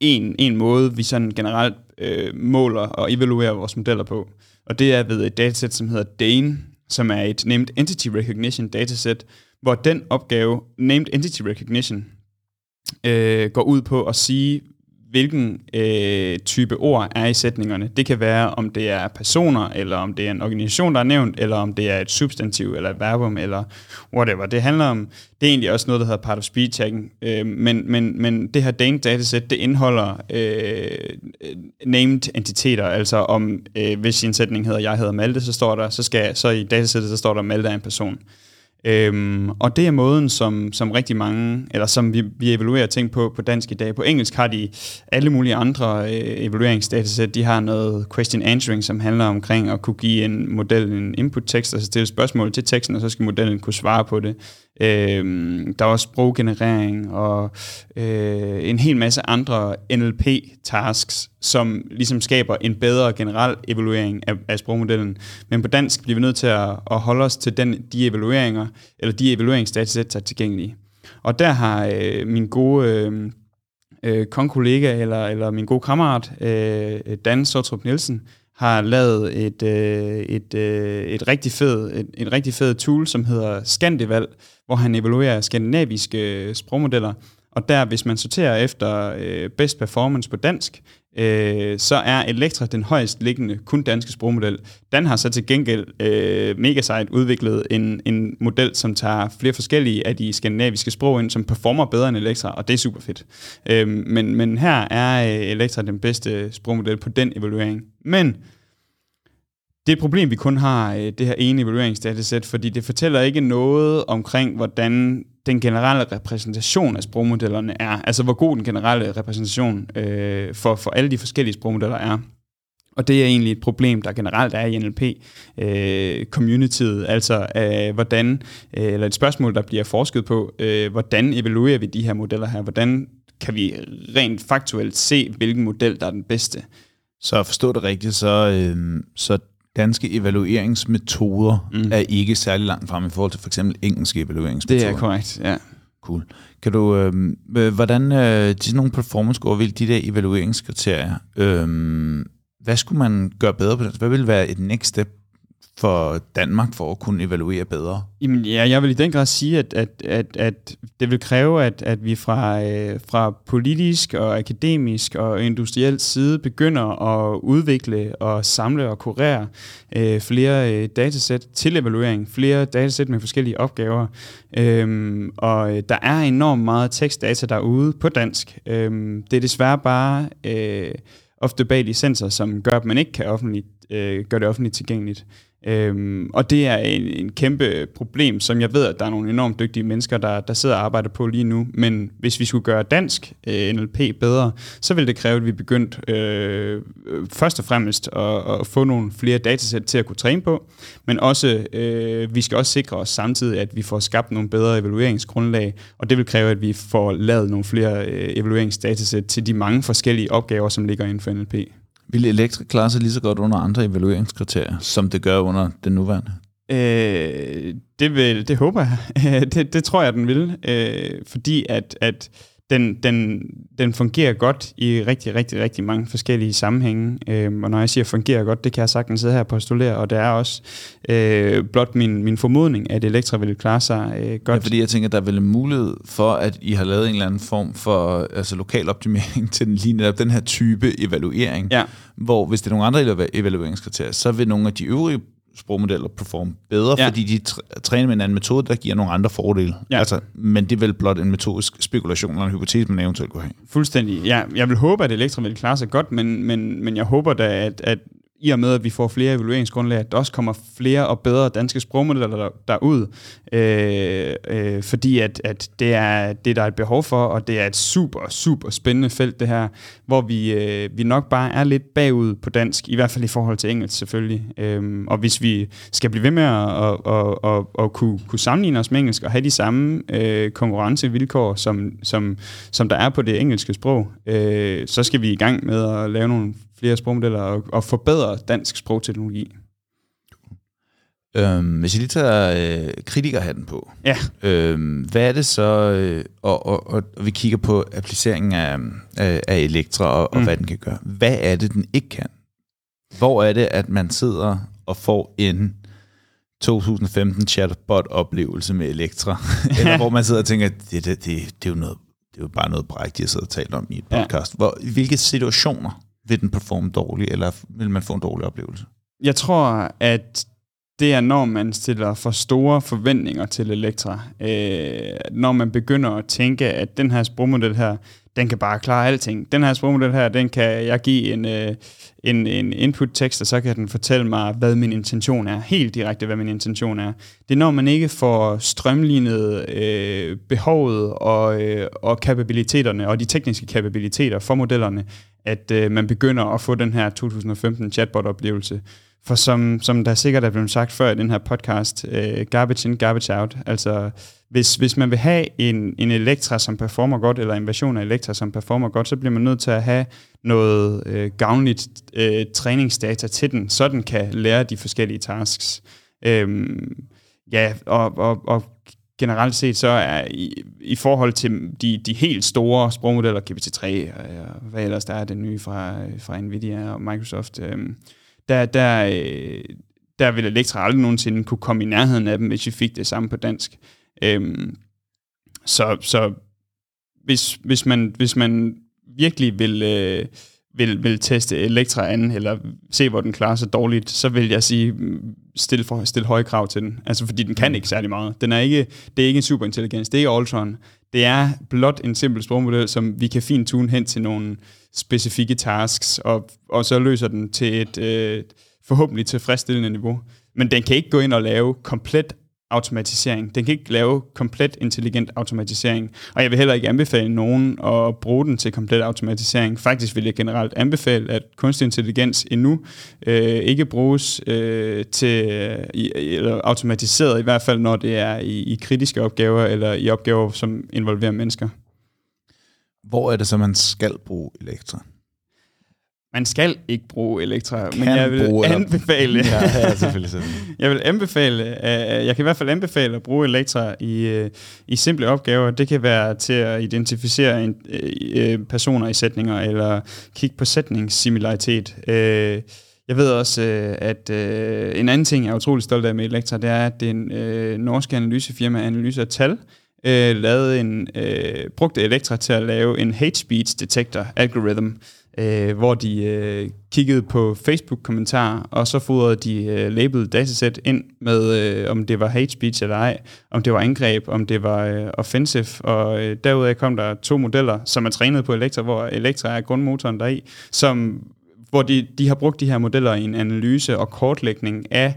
[SPEAKER 2] en, en måde, vi sådan generelt øh, måler og evaluerer vores modeller på. Og det er ved et datasæt, som hedder DANE, som er et Named Entity Recognition dataset, hvor den opgave, Named Entity Recognition, øh, går ud på at sige, hvilken øh, type ord er i sætningerne. Det kan være, om det er personer, eller om det er en organisation, der er nævnt, eller om det er et substantiv, eller et verbum, eller whatever. Det handler om, det er egentlig også noget, der hedder part of speech tagging, øh, men, men, men det her Dane dataset, det indeholder øh, named entiteter, altså om, øh, hvis en sætning hedder, jeg hedder Malte, så står der, så, skal, så i datasættet, så står der, Malte er en person. Øhm, og det er måden, som, som rigtig mange, eller som vi, vi evaluerer ting på på dansk i dag. På engelsk har de alle mulige andre øh, evalueringsdatasæt. De har noget question answering, som handler omkring at kunne give en model en input-tekst, altså stille spørgsmål til teksten, og så skal modellen kunne svare på det. Øh, der er også sproggenerering og øh, en hel masse andre NLP-tasks, som ligesom skaber en bedre generel evaluering af, af sprogmodellen. Men på dansk bliver vi nødt til at, at holde os til den, de evalueringer, eller de evalueringsdatasæt, der er tilgængelige. Og der har øh, min gode øh, øh, kollega eller, eller min gode kammerat, øh, Dan Sotrup Nielsen, har lavet et, øh, et, øh, et rigtig fed, et, en rigtig fed tool, som hedder Scandival, hvor han evaluerer skandinaviske sprogmodeller. Og der, hvis man sorterer efter øh, best performance på dansk, øh, så er Elektra den højst liggende kun danske sprogmodel. Den har så til gengæld øh, sejt udviklet en, en model, som tager flere forskellige af de skandinaviske sprog ind, som performer bedre end Elektra, og det er super fedt. Øh, men, men her er øh, Elektra den bedste sprogmodel på den evaluering. Men det er et problem, vi kun har øh, det her ene evalueringsdatasæt, fordi det fortæller ikke noget omkring, hvordan den generelle repræsentation af sprogmodellerne er. Altså, hvor god den generelle repræsentation øh, for, for alle de forskellige sprogmodeller er. Og det er egentlig et problem, der generelt er i NLP-communityet, øh, altså øh, hvordan, øh, eller et spørgsmål, der bliver forsket på, øh, hvordan evaluerer vi de her modeller her? Hvordan kan vi rent faktuelt se, hvilken model, der er den bedste?
[SPEAKER 3] Så forstå det rigtigt, så, øh, så danske evalueringsmetoder mm. er ikke særlig langt frem i forhold til for eksempel engelske evalueringsmetoder.
[SPEAKER 2] Det er korrekt, ja.
[SPEAKER 3] Cool. Kan du, øh, hvordan, øh, de sådan nogle performance score, de der evalueringskriterier, øh, hvad skulle man gøre bedre på det? Hvad vil være et next step for Danmark for at kunne evaluere bedre?
[SPEAKER 2] Jamen, ja, jeg vil i den grad sige, at, at, at, at det vil kræve, at, at vi fra, øh, fra politisk og akademisk og industriel side begynder at udvikle og samle og kurere øh, flere øh, datasæt til evaluering, flere datasæt med forskellige opgaver. Øhm, og øh, der er enormt meget tekstdata derude på dansk. Øhm, det er desværre bare øh, ofte bag licenser, som gør, at man ikke kan offentligt, øh, gøre det offentligt tilgængeligt. Øhm, og det er en, en kæmpe problem, som jeg ved, at der er nogle enormt dygtige mennesker, der, der sidder og arbejder på lige nu. Men hvis vi skulle gøre dansk øh, NLP bedre, så ville det kræve, at vi begyndte øh, først og fremmest at, at få nogle flere datasæt til at kunne træne på. Men også, øh, vi skal også sikre os samtidig, at vi får skabt nogle bedre evalueringsgrundlag. Og det vil kræve, at vi får lavet nogle flere øh, evalueringsdatasæt til de mange forskellige opgaver, som ligger inden for NLP.
[SPEAKER 3] Vil Elektra klare sig lige så godt under andre evalueringskriterier, som det gør under den nuværende?
[SPEAKER 2] Øh, det, vil, det håber jeg. det, det tror jeg, den vil. Øh, fordi at, at den, den, den fungerer godt i rigtig, rigtig, rigtig mange forskellige sammenhænge. Øh, og når jeg siger fungerer godt, det kan jeg sagtens sidde her og postulere, og det er også øh, blot min, min formodning, at Elektra vil klare sig øh, godt. Ja,
[SPEAKER 3] fordi jeg tænker, der er vel en mulighed for, at I har lavet en eller anden form for altså, lokal optimering til den, lige den her type evaluering,
[SPEAKER 2] ja.
[SPEAKER 3] hvor hvis det er nogle andre evalueringskriterier, så vil nogle af de øvrige sprogmodeller performe bedre, ja. fordi de træner med en anden metode, der giver nogle andre fordele. Ja. Altså, men det er vel blot en metodisk spekulation eller en hypotese, man eventuelt kunne have.
[SPEAKER 2] Fuldstændig. Ja, jeg vil håbe, at Elektra vil klare sig godt, men, men, men jeg håber da, at, at i og med, at vi får flere evalueringsgrundlag, at der også kommer flere og bedre danske sprogmodeller der, derud, øh, øh, fordi at, at det er det, der er et behov for, og det er et super, super spændende felt, det her, hvor vi, øh, vi nok bare er lidt bagud på dansk, i hvert fald i forhold til engelsk selvfølgelig. Øh, og hvis vi skal blive ved med at, at, at, at, og kunne, kunne sammenligne os med engelsk, og have de samme øh, konkurrencevilkår, som, som, som der er på det engelske sprog, øh, så skal vi i gang med at lave nogle flere sprogmodeller og, og forbedre dansk sprogteknologi.
[SPEAKER 3] Øhm, hvis jeg lige tager øh, kritikerhatten på,
[SPEAKER 2] ja.
[SPEAKER 3] øhm, hvad er det så, øh, og, og, og, og vi kigger på appliceringen af, af, af Elektra og, mm. og hvad den kan gøre. Hvad er det, den ikke kan? Hvor er det, at man sidder og får en 2015 chatbot-oplevelse med Elektra? Eller hvor man sidder og tænker, det, det, det, det, er jo noget, det er jo bare noget bræk, de har siddet og talt om i et podcast. Ja. Hvor, hvilke situationer vil den performe dårligt, eller vil man få en dårlig oplevelse?
[SPEAKER 2] Jeg tror, at det er, når man stiller for store forventninger til Elektra. Øh, når man begynder at tænke, at den her sprogmodel her, den kan bare klare alting. Den her sprogmodel her, den kan jeg give en, øh, en, en input-tekst, og så kan den fortælle mig, hvad min intention er. Helt direkte, hvad min intention er. Det er, når man ikke får strømlignet øh, behovet og, øh, og kapabiliteterne, og de tekniske kapabiliteter for modellerne, at øh, man begynder at få den her 2015 chatbot-oplevelse for som, som der sikkert er blevet sagt før i den her podcast, øh, garbage in, garbage out. Altså, hvis, hvis man vil have en, en Elektra, som performer godt, eller en version af Elektra, som performer godt, så bliver man nødt til at have noget øh, gavnligt øh, træningsdata til den, så den kan lære de forskellige tasks. Øhm, ja, og, og, og generelt set så er i, i forhold til de, de helt store sprogmodeller, GPT-3 og, øh, og hvad ellers der er det nye fra, fra Nvidia og Microsoft, øh, der, der, øh, der ville Elektra aldrig nogensinde kunne komme i nærheden af dem, hvis vi fik det samme på dansk. Øhm, så så hvis, hvis, man, hvis man virkelig vil... Øh, vil, vil teste Elektra an, eller se, hvor den klarer sig dårligt, så vil jeg sige, mm, stil, stille, for, stille høje krav til den. Altså, fordi den kan ikke særlig meget. Den er ikke, det er ikke en superintelligens, det er ikke Ultron. Det er blot en simpel sprogmodel, som vi kan fint tune hen til nogle specifikke tasks, og, og så løser den til et øh, forhåbentlig tilfredsstillende niveau. Men den kan ikke gå ind og lave komplet automatisering. Den kan ikke lave komplet intelligent automatisering, og jeg vil heller ikke anbefale nogen at bruge den til komplet automatisering. Faktisk vil jeg generelt anbefale, at kunstig intelligens endnu øh, ikke bruges øh, til eller automatiseret, i hvert fald når det er i, i kritiske opgaver eller i opgaver, som involverer mennesker.
[SPEAKER 3] Hvor er det så, man skal bruge Elektra?
[SPEAKER 2] man skal ikke bruge Elektra,
[SPEAKER 3] Kan
[SPEAKER 2] men jeg vil
[SPEAKER 3] bruge,
[SPEAKER 2] anbefale,
[SPEAKER 3] ja, ja, selvfølgelig. selvfølgelig.
[SPEAKER 2] jeg vil anbefale, uh, jeg kan i hvert fald anbefale at bruge Elektra i, uh, i simple opgaver. Det kan være til at identificere en, uh, personer i sætninger, eller kigge på sætningssimilaritet. Uh, jeg ved også, at en anden ting, jeg er utrolig stolt af med Elektra, det er, at det er en norsk analysefirma, Analyse af Tal, øh, lavede en, øh, brugte Elektra til at lave en hate speech detector algorithm, øh, hvor de øh, kiggede på Facebook-kommentarer, og så fodrede de øh, labeled datasæt ind med, øh, om det var hate speech eller ej, om det var angreb, om det var øh, offensive, og øh, derudaf kom der to modeller, som er trænet på Elektra, hvor Elektra er grundmotoren deri, som hvor de, de har brugt de her modeller i en analyse og kortlægning af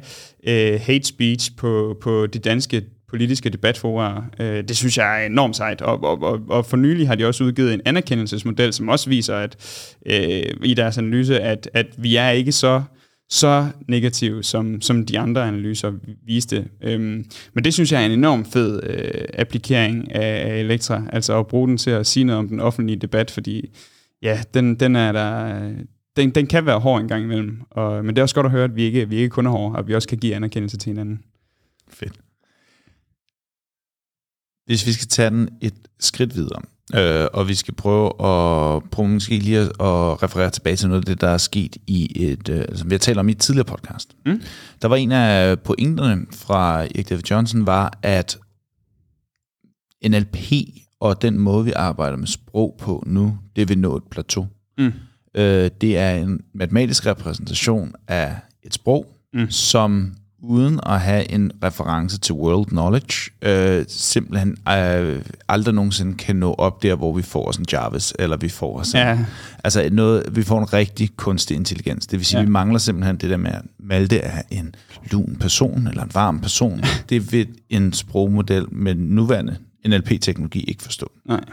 [SPEAKER 2] øh, hate speech på, på de danske politiske debatforer. Øh, det synes jeg er enormt sejt, og, og, og, og for nylig har de også udgivet en anerkendelsesmodel, som også viser at øh, i deres analyse, at, at vi er ikke så så negative, som, som de andre analyser viste. Øhm, men det synes jeg er en enorm fed øh, applikering af, af Elektra, altså at bruge den til at sige noget om den offentlige debat, fordi ja, den, den er der, den, den kan være hård en gang imellem, og, men det er også godt at høre, at vi ikke, vi ikke kun er hårde, og at vi også kan give anerkendelse til hinanden.
[SPEAKER 3] Fedt. Hvis vi skal tage den et skridt videre, øh, og vi skal prøve at prøve måske lige at, at referere tilbage til noget af det, der er sket i et, øh, som vi har talt om i et tidligere podcast.
[SPEAKER 2] Mm.
[SPEAKER 3] Der var en af pointerne fra Erik David Johnson, var, at NLP og den måde, vi arbejder med sprog på nu, det vil nå et plateau.
[SPEAKER 2] Mm.
[SPEAKER 3] Øh, det er en matematisk repræsentation af et sprog,
[SPEAKER 2] Mm.
[SPEAKER 3] som uden at have en reference til world knowledge, øh, simpelthen øh, aldrig nogensinde kan nå op der, hvor vi får os en Jarvis, eller vi får os en,
[SPEAKER 2] Ja,
[SPEAKER 3] altså noget, vi får en rigtig kunstig intelligens. Det vil sige,
[SPEAKER 2] ja.
[SPEAKER 3] vi mangler simpelthen det der med, at Malte er en lun person, eller en varm person. det vil en sprogmodel med nuværende NLP-teknologi ikke forstå.
[SPEAKER 2] nej.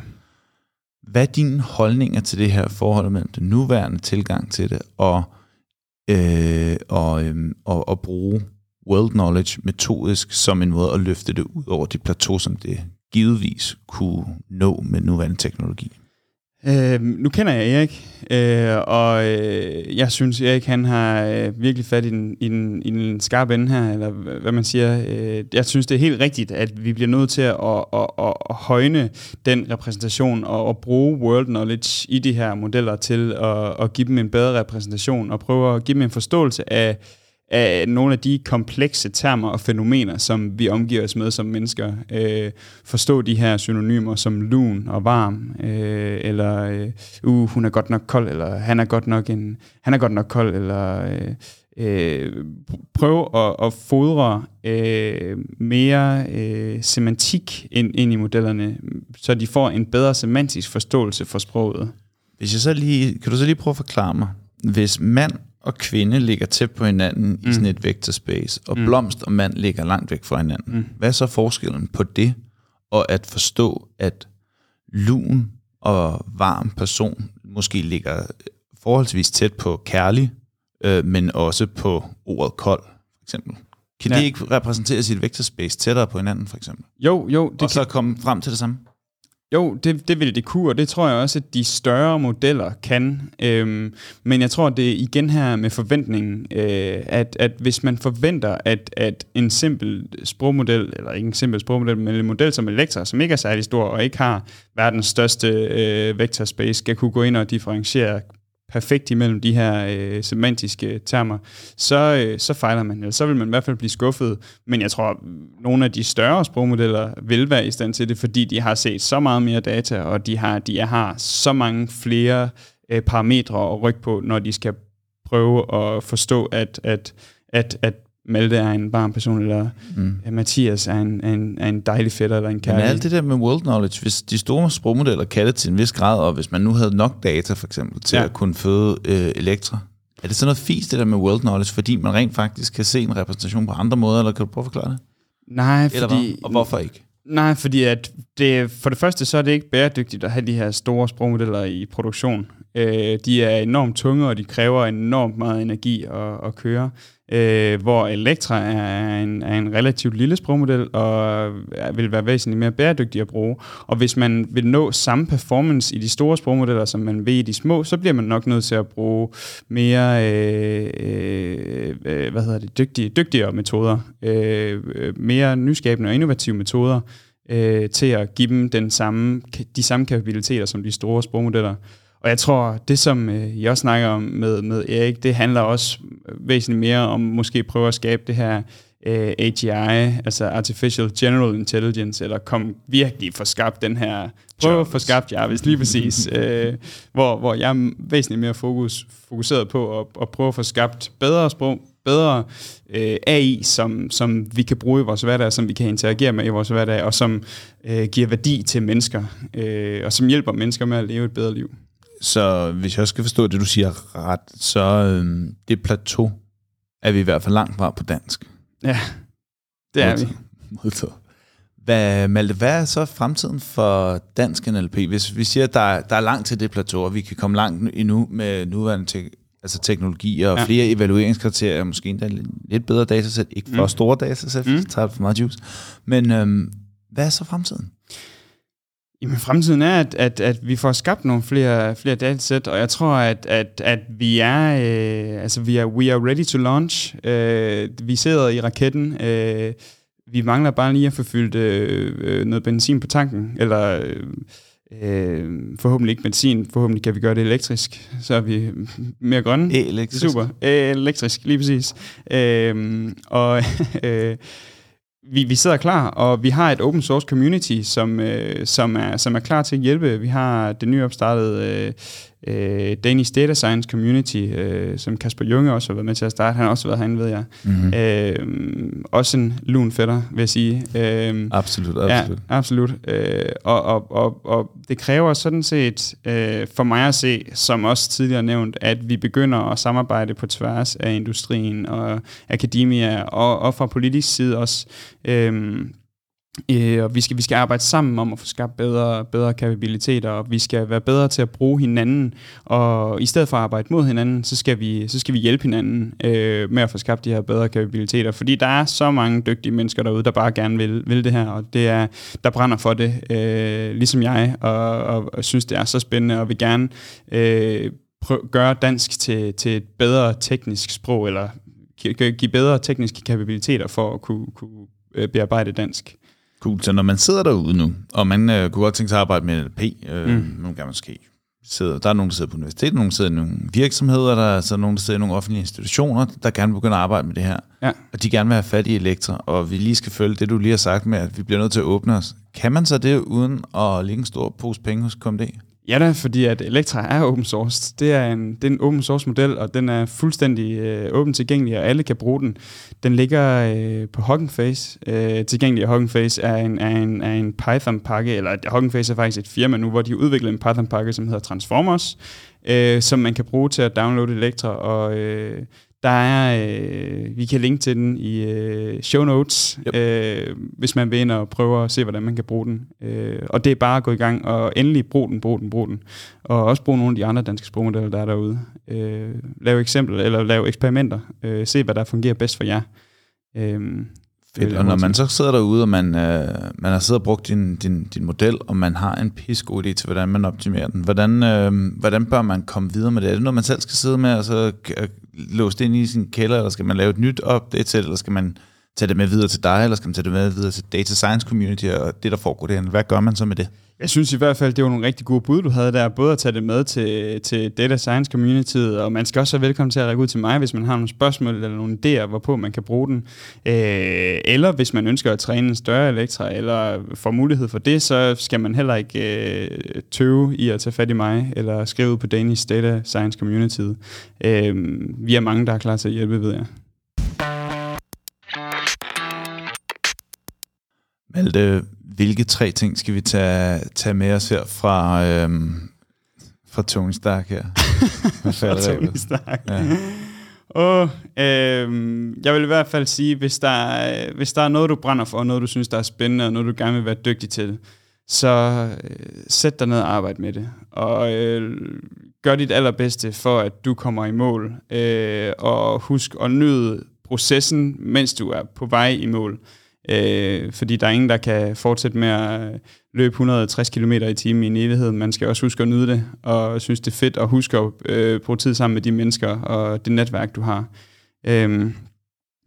[SPEAKER 3] Hvad er dine holdninger til det her forhold mellem den nuværende tilgang til det, og, øh, og, øh, og, og bruge world knowledge metodisk som en måde at løfte det ud over det plateau, som det givetvis kunne nå med nuværende teknologi?
[SPEAKER 2] Øh, nu kender jeg Erik, øh, og øh, jeg synes, Erik han har øh, virkelig fat i den, i, den, i den skarp ende her, eller hvad man siger. Øh, jeg synes, det er helt rigtigt, at vi bliver nødt til at, at, at, at, højne den repræsentation og at bruge world knowledge i de her modeller til at, at give dem en bedre repræsentation og prøve at give dem en forståelse af, af nogle af de komplekse termer og fænomener, som vi omgiver os med som mennesker. Øh, forstå de her synonymer som lun og varm, øh, eller øh, uh, hun er godt nok kold, eller han er godt nok en, han er godt nok kold, eller øh, øh, prøv at, at fodre øh, mere øh, semantik ind, ind i modellerne, så de får en bedre semantisk forståelse for sproget.
[SPEAKER 3] Hvis jeg så lige, kan du så lige prøve at forklare mig, hvis mand og kvinde ligger tæt på hinanden mm. i sådan et vector space, og mm. blomst og mand ligger langt væk fra hinanden, mm. hvad er så forskellen på det, og at forstå, at lun og varm person måske ligger forholdsvis tæt på kærlig, øh, men også på ordet kold, for eksempel. Kan ja. Det ikke repræsentere sit vektorspace tættere på hinanden, for eksempel?
[SPEAKER 2] Jo, jo, det
[SPEAKER 3] og så komme frem til det samme?
[SPEAKER 2] Jo, det, det vil det kunne, og det tror jeg også, at de større modeller kan. Øhm, men jeg tror, det er igen her med forventningen, øh, at, at hvis man forventer, at, at en simpel sprogmodel, eller ikke en simpel sprogmodel, men en model som Elektra, som ikke er særlig stor og ikke har verdens største øh, vektorspace, skal kunne gå ind og differentiere perfekt imellem de her øh, semantiske termer, så, øh, så fejler man, eller så vil man i hvert fald blive skuffet. Men jeg tror, nogle af de større sprogmodeller vil være i stand til det, fordi de har set så meget mere data, og de har, de har så mange flere øh, parametre at rykke på, når de skal prøve at forstå, at, at, at, at Malte er en varm person, eller
[SPEAKER 3] Mm.
[SPEAKER 2] mm. Mathias er en, en, er en dejlig fætter, eller en
[SPEAKER 3] Men
[SPEAKER 2] kærlig.
[SPEAKER 3] alt det der med world knowledge, hvis de store sprogmodeller kan det til en vis grad, og hvis man nu havde nok data for eksempel til ja. At kunne føde øh, elektra, er det sådan noget fisk det der med world knowledge, fordi man rent faktisk kan se en repræsentation på andre måder, eller kan du prøve at forklare det?
[SPEAKER 2] Nej,
[SPEAKER 3] Eller
[SPEAKER 2] fordi...
[SPEAKER 3] hvad? Og hvorfor ikke?
[SPEAKER 2] Nej, fordi at det, for det første så er det ikke bæredygtigt at have de her store sprogmodeller i produktion. Øh, de er enormt tunge, og de kræver enormt meget energi at, at køre. Øh, hvor Elektra er en, er en relativt lille sprogmodel, og vil være væsentligt mere bæredygtig at bruge. Og hvis man vil nå samme performance i de store sprogmodeller, som man vil i de små, så bliver man nok nødt til at bruge mere øh, øh, øh hvad hedder det, dygtige, dygtigere metoder, øh, øh mere nyskabende og innovative metoder, øh, til at give dem den samme, de samme kapabiliteter som de store sprogmodeller. Og jeg tror, det som øh, også snakker om med, med Erik, det handler også væsentligt mere om måske prøve at skabe det her øh, AGI, altså Artificial General Intelligence, eller kom virkelig få skabt den her, prøve at få skabt Jarvis, lige præcis, øh, hvor, hvor jeg er væsentligt mere fokus, fokuseret på at, at prøve at få skabt bedre sprog, bedre øh, AI, som, som vi kan bruge i vores hverdag, som vi kan interagere med i vores hverdag, og som øh, giver værdi til mennesker, øh, og som hjælper mennesker med at leve et bedre liv.
[SPEAKER 3] Så hvis jeg skal forstå det, du siger ret, så øh, det plateau er vi i hvert fald langt fra på dansk.
[SPEAKER 2] Ja, det er vi.
[SPEAKER 3] Modtaget. Hvad, Malte, hvad er så fremtiden for dansk NLP? Hvis vi siger, at der, er- der er langt til det plateau, og vi kan komme langt endnu med nuværende te- altså teknologier og ja. Flere evalueringskriterier, måske endda lidt- bedre datasæt, ikke for mm. Store datasæt, mm.
[SPEAKER 2] Mm.
[SPEAKER 3] tager for meget juice. Men øhm, hvad er så fremtiden?
[SPEAKER 2] Jamen, fremtiden er, at, at, at vi får skabt nogle flere, flere datasæt, og jeg tror, at, at, at vi er, øh, altså vi er, we are ready to launch. Øh, vi sidder i raketten. Øh, vi mangler bare lige at få fyldt øh, øh, noget benzin på tanken, eller øh, øh, forhåbentlig ikke benzin, forhåbentlig kan vi gøre det elektrisk, så er vi mere grønne.
[SPEAKER 3] Elektrisk.
[SPEAKER 2] super. Øh, elektrisk, lige præcis. Øh, og øh, vi, vi sidder klar, og vi har et open source community, som, øh, som, er, som er klar til at hjælpe. Vi har det nyopstartede øh, Danish Data Science Community, øh, som Kasper Junge også har været med til at starte. Han har også været herinde, ved jeg.
[SPEAKER 3] Mm-hmm.
[SPEAKER 2] Øh, også en lun fætter, vil jeg sige. Øh,
[SPEAKER 3] Absolut, absolut.
[SPEAKER 2] Ja, absolut. Øh, og, og, og, og det kræver sådan set, øh, for mig at se, som også tidligere nævnt, at vi begynder at samarbejde på tværs af industrien og akademia, og, og fra politisk side også. Øh, Øh, og vi skal, vi skal arbejde sammen om at få skabt bedre, bedre kapabiliteter, og vi skal være bedre til at bruge hinanden, og i stedet for at arbejde mod hinanden, så skal vi, så skal vi hjælpe hinanden øh, med at få skabt de her bedre kapabiliteter, fordi der er så mange dygtige mennesker derude, der bare gerne vil, vil det her, og det er, der brænder for det, øh, ligesom jeg, og, og, og synes, det er så spændende, og vil gerne øh, prø- gøre dansk til, til et bedre teknisk sprog, eller give bedre tekniske kapabiliteter for at kunne, kunne øh, bearbejde dansk.
[SPEAKER 3] Cool. Så når man sidder derude nu, og man øh, kunne godt tænke sig at arbejde med NLP, øh. Mm. nogle gange måske sidder, der er nogen, der sidder på universitetet, nogen der sidder i nogle virksomheder, der er så nogen, der sidder i nogle offentlige institutioner, der gerne vil begynde at arbejde med det her.
[SPEAKER 2] Ja.
[SPEAKER 3] Og de gerne vil have fat i Elektra, og vi lige skal følge det, du lige har sagt med, at vi bliver nødt til at åbne os. Kan man så det uden at lægge en stor pose penge hos KMD?
[SPEAKER 2] Ja da, fordi at Elektra er open source. Det er en, det er en open source model, og den er fuldstændig øh, åben tilgængelig, og alle kan bruge den. Den ligger øh, på Hugging Face. Øh, tilgængelig Hugging Face er en, er en, er en Python-pakke, eller Hugging Face er faktisk et firma nu, hvor de har udviklet en Python-pakke, som hedder Transformers, øh, som man kan bruge til at downloade Elektra, og øh, der er, øh, vi kan linke til den i øh, show notes,
[SPEAKER 3] Yep.
[SPEAKER 2] øh, hvis man vil ind og prøve at se, hvordan man kan bruge den. Øh, og det er bare at gå i gang og endelig bruge den, bruge den, bruge den. Og også bruge nogle af de andre danske sprogmodeller, der er derude. Øh, lave eksempler, eller lave eksperimenter. Øh, se, hvad der fungerer bedst for jer. Øh,
[SPEAKER 3] Fedt. Og når man så sidder derude, og man, øh, man har siddet og brugt din, din, din model, og man har en pissegod idé til, hvordan man optimerer den, hvordan, øh, hvordan bør man komme videre med det? Er det noget, man selv skal sidde med, og så låst ind i sin kælder, eller skal man lave et nyt update til, eller skal man tage det med videre til dig, eller skal man tage det med videre til data science community, og det, der foregår derinde? Hvad gør man så med det?
[SPEAKER 2] Jeg synes i hvert fald, det var nogle rigtig gode bud, du havde der. Både at tage det med til, til Data Science Community, og man skal også være velkommen til at række ud til mig, hvis man har nogle spørgsmål eller nogle idéer, hvorpå man kan bruge den. Øh, eller hvis man ønsker at træne en større elektra, eller får mulighed for det, så skal man heller ikke øh, tøve i at tage fat i mig, eller skrive ud på Danish Data Science Community. Øh, vi er mange, der er klar til at hjælpe, ved jeg.
[SPEAKER 3] Malte, hvilke tre ting skal vi tage, tage med os her fra, øhm, fra Tony Stark her? Der
[SPEAKER 2] Tony? Stark.
[SPEAKER 3] Ja.
[SPEAKER 2] Og øh, jeg vil i hvert fald sige, hvis der, er, hvis der er noget, du brænder for, og noget, du synes, der er spændende, og noget, du gerne vil være dygtig til, så øh, sæt dig ned og arbejde med det. Og øh, gør dit allerbedste for, at du kommer i mål. Øh, og husk at nyde processen, mens du er på vej i mål. Øh, fordi der er ingen, der kan fortsætte med at øh, løbe 160 km i timen i en evighed. Man skal også huske at nyde det, og synes det er fedt at huske at øh, bruge tid sammen med de mennesker og det netværk, du har. Øh,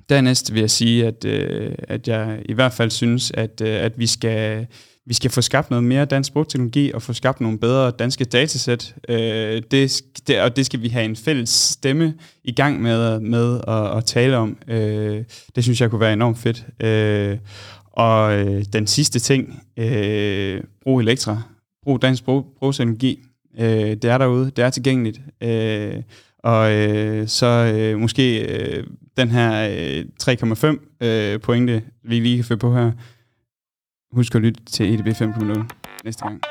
[SPEAKER 2] dernæst vil jeg sige, at, øh, at jeg i hvert fald synes, at, øh, at vi skal vi skal få skabt noget mere dansk sprogteknologi og få skabt nogle bedre danske datasæt. Øh, det, det, og det skal vi have en fælles stemme i gang med, med at, at tale om. Øh, det synes jeg kunne være enormt fedt. Øh, og øh, den sidste ting, øh, brug Elektra. Brug dansk sprog, sprogteknologi. Øh, det er derude, det er tilgængeligt. Øh, og øh, så øh, måske øh, den her øh, 3,5 øh, pointe, vi lige kan få på her, Husk at lytte til EDB 5.0 næste gang.